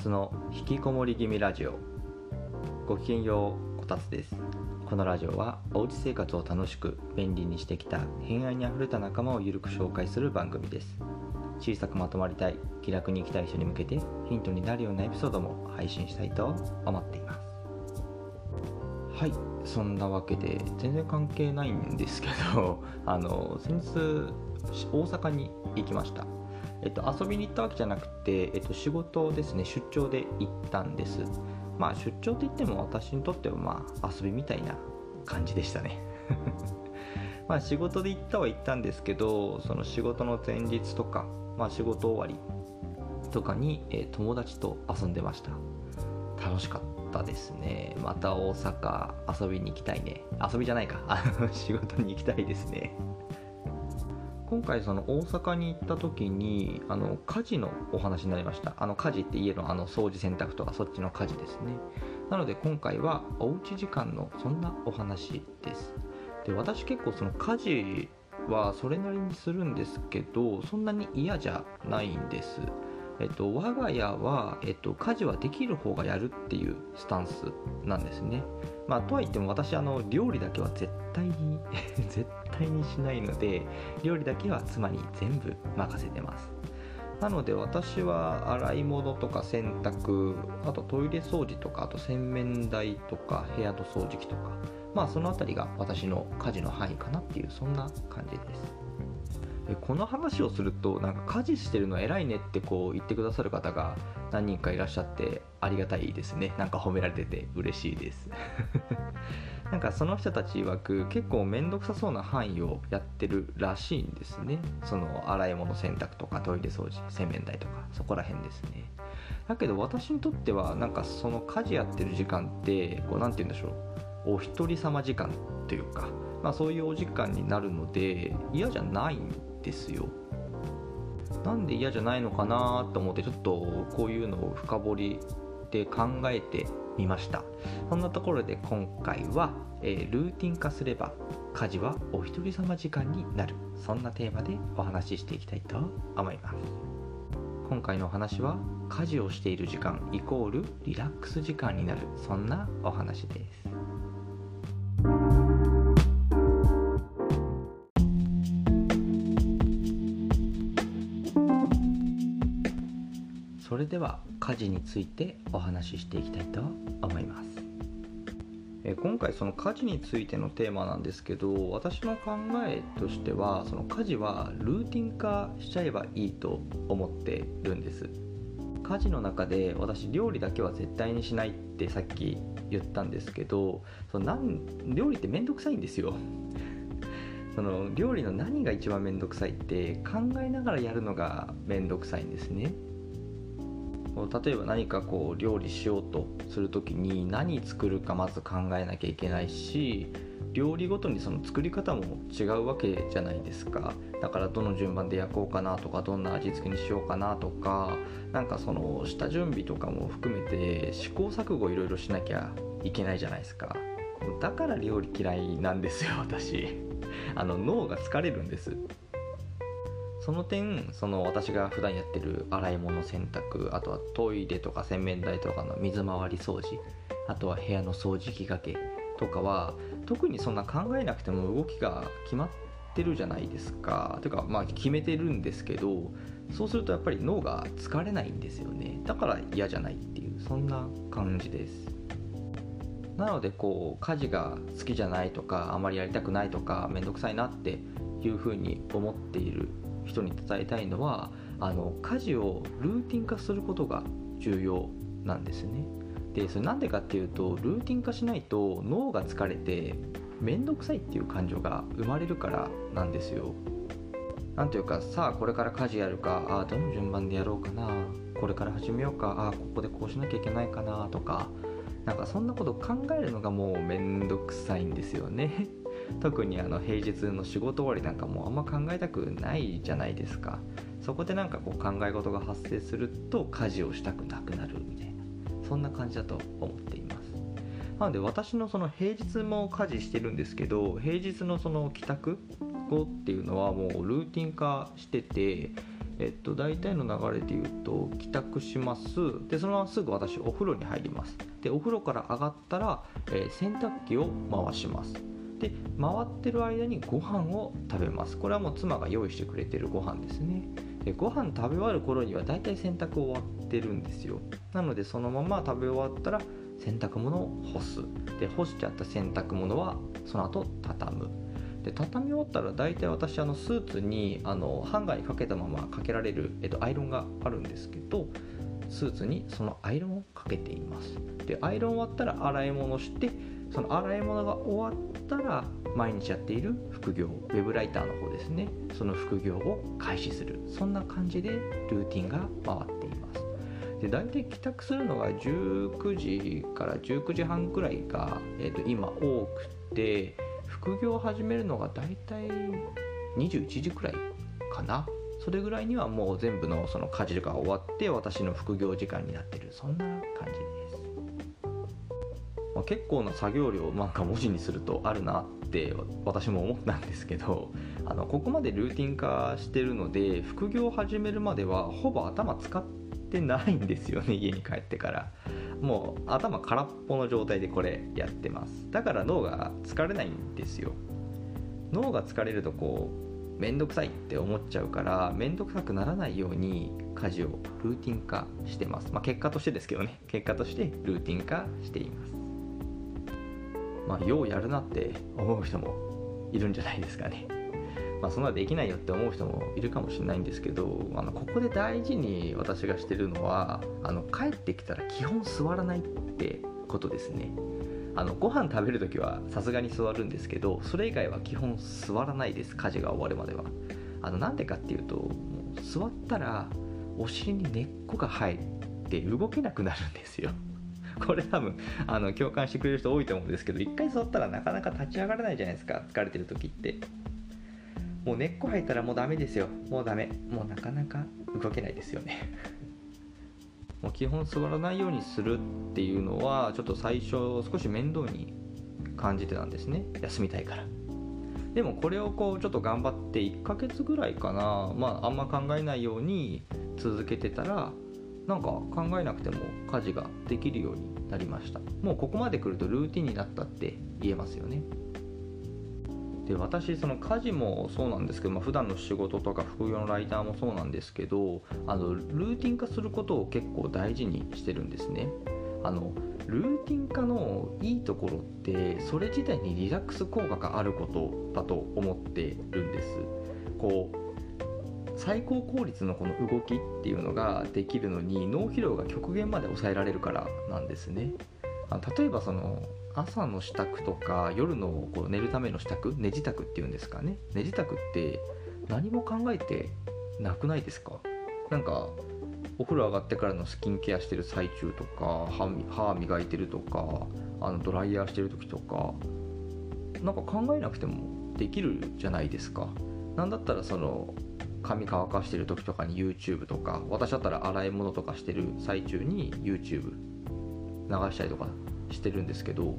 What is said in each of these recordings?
つの引きこもり気味ラジオ。ごきげんようこたつです。このラジオはおうち生活を楽しく便利にしてきた偏愛にあふれた仲間をゆるく紹介する番組です。小さくまとまりたい気楽に生きたい人に向けてヒントになるようなエピソードも配信したいと思っています。はいそんなわけで全然関係ないんですけどあの先日大阪に行きました。えっと、遊びに行ったわけじゃなくて、えっと、仕事ですね出張で行ったんです。まあ出張って言っても私にとってはまあ遊びみたいな感じでしたね。まあ仕事で行ったは行ったんですけどその仕事の前日とか、まあ、仕事終わりとかに、え、友達と遊んでました。楽しかったですね。また大阪遊びに行きたいね。遊びじゃないか。仕事に行きたいですね。今回その大阪に行った時にあの家事のお話になりました。あの家事って家のあの掃除洗濯とかそっちの家事ですね。なので今回はおうち時間のそんなお話です。で私結構その家事はそれなりにするんですけどそんなに嫌じゃないんです。えっと、我が家は、えっと、家事はできる方がやるっていうスタンスなんですね。まあ、とはいっても私あの料理だけは絶対に 絶対にしないので料理だけは妻に全部任せてますなので私は洗い物とか洗濯あとトイレ掃除とかあと洗面台とか部屋の掃除機とかまあその辺りが私の家事の範囲かなっていうそんな感じですこの話をするとなんか家事してるの偉いねってこう言ってくださる方が何人かいらっしゃってありがたいですね。なんか褒められてて嬉しいです。なんかその人たち曰く結構面倒くさそうな範囲をやってるらしいんですね。その洗い物洗濯とかトイレ掃除洗面台とかそこら辺ですね。だけど私にとってはなんかその家事やってる時間ってこう何て言うんでしょう。お一人様時間というかまあ、そういうお時間になるので嫌じゃないんですよ。なんで嫌じゃないのかなと思ってちょっとこういうのを深掘りで考えてみました。そんなところで今回は、えー、ルーティン化すれば家事はお一人様時間になる。そんなテーマでお話ししていきたいと思います。今回のお話は家事をしている時間イコールリラックス時間になる。そんなお話です。では家事についてお話ししていきたいと思います。え今回その家事についてのテーマなんですけど私の考えとしてはその家事はルーティン化しちゃえばいいと思ってるんです。家事の中で私料理だけは絶対にしないってさっき言ったんですけどそのなん料理ってめんどくさいんですよ。その料理の何が一番めんどくさいって考えながらやるのがめんどくさいんですね。例えば何かこう料理しようとする時に何作るかまず考えなきゃいけないし料理ごとにその作り方も違うわけじゃないですか。だからどの順番で焼こうかなとかどんな味付けにしようかなとかなんかその下準備とかも含めて試行錯誤いろいろしなきゃいけないじゃないですか。だから料理嫌いなんですよ私。あの脳が疲れるんです。その点その私が普段やってる洗い物洗濯あとはトイレとか洗面台とかの水回り掃除あとは部屋の掃除機かけとかは特にそんな考えなくても動きが決まってるじゃないですか。というかまあ決めてるんですけどそうするとやっぱり脳が疲れないんですよね。だから嫌じゃないっていうそんな感じです。なのでこう家事が好きじゃないとかあまりやりたくないとか面倒くさいなっていうふうに思っている人に伝えたいのはあの家事をルーティン化することが重要なんですね。でそれなんでかっていうとルーティン化しないと脳が疲れて面倒くさいっていう感情が生まれるからなんですよ。なんというかさあこれから家事やるかあどの順番でやろうかなこれから始めようかあここでこうしなきゃいけないかなとかなんかそんなこと考えるのがもうめんどくさいんですよね。特にあの平日の仕事終わりなんかもあんま考えたくないじゃないですか。そこでなんかこう考え事が発生すると家事をしたくなくなるみたいな。そんな感じだと思っています。なので私のその平日も家事してるんですけど平日のその帰宅後っていうのはもうルーティン化しててえっと、大体の流れで言うと帰宅します。でそのまますぐ私お風呂に入ります。でお風呂から上がったら、えー、洗濯機を回します。で回ってる間にご飯を食べます。これはもう妻が用意してくれてるご飯ですね。でご飯食べ終わる頃には大体洗濯終わってるんですよ。なのでそのまま食べ終わったら洗濯物を干す。で干しちゃった洗濯物はその後畳む。で畳み終わったら大体私あのスーツにあのハンガーにかけたままかけられる、えっと、アイロンがあるんですけどスーツにそのアイロンをかけています。でアイロン終わったら洗い物してその洗い物が終わったら毎日やっている副業ウェブライターの方ですね。その副業を開始する。そんな感じでルーティンが回っています。で大体帰宅するのが19時から19時半くらいが、えー、と今多くて副業を始めるのが大体21時くらいかな。それぐらいにはもう全部のその家事が終わって私の副業時間になってるそんな感じです、まあ、結構な作業量なんか文字にするとあるなって私も思ったんですけどあのここまでルーティン化してるので副業を始めるまではほぼ頭使ってないんですよね 家に帰ってから。もう頭空っぽの状態でこれやってます。だから脳が疲れないんですよ。脳が疲れるとこうめんどくさいって思っちゃうからめんどくさくならないように家事をルーティン化してます、まあ、結果としてですけどね。結果としてルーティン化しています。まあようやるなって思う人もいるんじゃないですかね。まあ、そんなできないよって思う人もいるかもしれないんですけどあのここで大事に私がしてるのはあの帰ってきたら基本座らないってことですね。あのご飯食べる時はさすがに座るんですけどそれ以外は基本座らないです家事が終わるまでは。あのなんでかっていうともう座ったらお尻に根っこが生えて動けなくなるんですよ。これ多分あの共感してくれる人多いと思うんですけど一回座ったらなかなか立ち上がらないじゃないですか疲れてる時って。もう根っこ生えたらもうダメですよ。もうダメ。もうなかなか動けないですよね。もう基本座らないようにするっていうのはちょっと最初少し面倒に感じてたんですね。休みたいから。でもこれをこうちょっと頑張って1ヶ月ぐらいかな。まああんま考えないように続けてたらなんか考えなくても家事ができるようになりました。もうここまで来るとルーティンになったって言えますよね。で私その家事もそうなんですけど、まあ、普段の仕事とか副業のライターもそうなんですけどあのルーティン化することを結構大事にしてるんですね。あのルーティン化のいいところってそれ自体にリラックス効果があることだと思ってるんです。こう最高効率のこの動きっていうのができるのに脳疲労が極限まで抑えられるからなんですね。あ例えばその朝の支度とか夜のこう寝るための支度寝支度っていうんですかね。寝支度って何も考えてなくないですか？なんかお風呂上がってからのスキンケアしてる最中とか歯磨いてるとかあのドライヤーしてる時とかなんか考えなくてもできるじゃないですか。なんだったらその髪乾かしてる時とかに YouTube とか私だったら洗い物とかしてる最中に YouTube 流したりとかしてるんですけど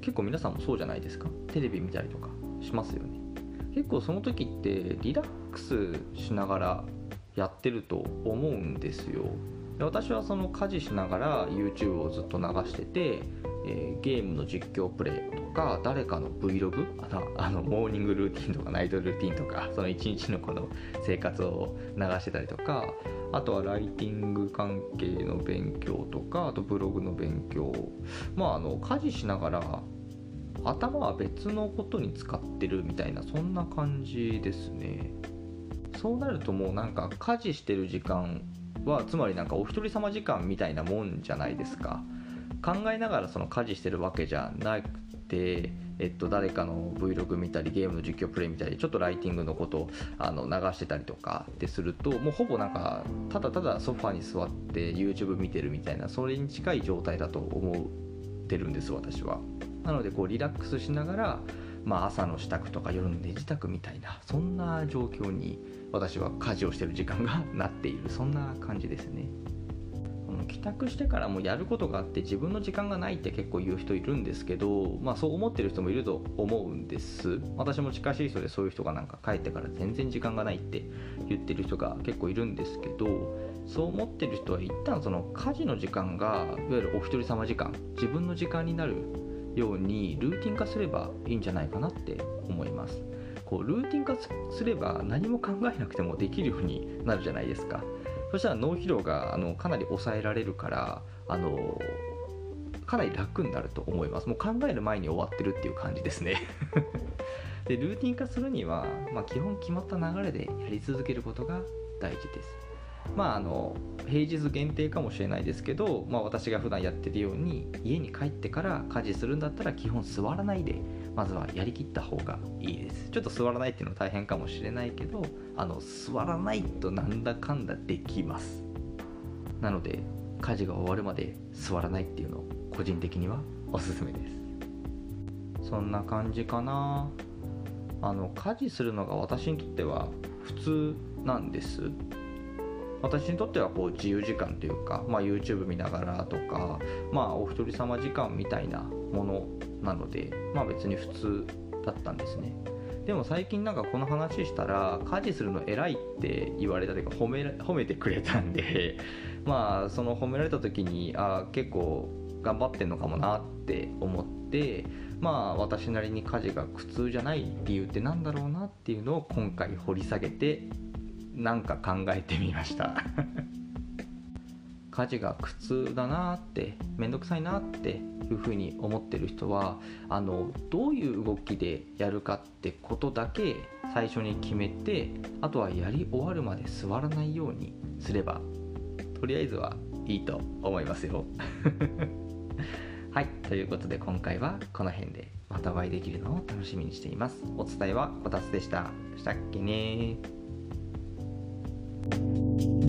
結構皆さんもそうじゃないですか。テレビ見たりとかしますよね。結構その時ってリラックスしながらやってると思うんですよ。で私はその家事しながら YouTube をずっと流してて、えー、ゲームの実況プレイとか誰かの Vlog あのモーニングルーティンとかナイトルーティンとかその一日のこの生活を流してたりとかあとはライティング関係の勉強とかあとブログの勉強。まああの家事しながら頭は別のことに使ってるみたいなそんな感じですね。そうなるともうなんか家事してる時間はつまりなんかお一人様時間みたいなもんじゃないですか。考えながらその家事してるわけじゃなくえっと、誰かの Vlog 見たりゲームの実況プレイ見たりちょっとライティングのことをあの流してたりとかってするともうほぼなんかただただソファに座って YouTube 見てるみたいなそれに近い状態だと思ってるんです私は。なのでこうリラックスしながら、まあ、朝の支度とか夜の寝支度みたいなそんな状況に私は家事をしてる時間がなっている。そんな感じですね。帰宅してからもやることがあって自分の時間がないって結構言う人いるんですけど、まあ、そう思ってる人もいると思うんです。私も近しい人でそういう人がなんか帰ってから全然時間がないって言ってる人が結構いるんですけどそう思ってる人は一旦その家事の時間がいわゆるお一人様時間自分の時間になるようにルーティン化すればいいんじゃないかなって思います。こうルーティン化すれば何も考えなくてもできるようになるじゃないですか。そしたら脳疲労があのかなり抑えられるからあのかなり楽になると思います。もう考える前に終わってるっていう感じですね。でルーティン化するには、まあ、基本決まった流れでやり続けることが大事です。まああの平日限定かもしれないですけど、まあ、私が普段やってるように家に帰ってから家事するんだったら基本座らないでまずはやりきった方がいいです。ちょっと座らないっていうのは大変かもしれないけどあの座らないとなんだかんだできます。なので家事が終わるまで座らないっていうのを個人的にはおすすめです。そんな感じかな。あの家事するのが私にとっては普通なんです。私にとってはこう自由時間というか、まあ、YouTube 見ながらとか、まあ、お一人様時間みたいなものなので、まあ、別に普通だったんですね。でも最近なんかこの話したら家事するの偉いって言われたというか褒め褒めてくれたんで まあその褒められた時にあ結構頑張ってんのかもなって思ってまあ私なりに家事が苦痛じゃない理由って何だろうなっていうのを今回掘り下げてなんか考えてみました。家事が苦痛だなって面倒くさいなっていうふうに思ってる人はあのどういう動きでやるかってことだけ最初に決めてあとはやり終わるまで座らないようにすればとりあえずはいいと思いますよ。はいということで今回はこの辺でまたお会いできるのを楽しみにしています。お伝えはこたつでした。したっけね Música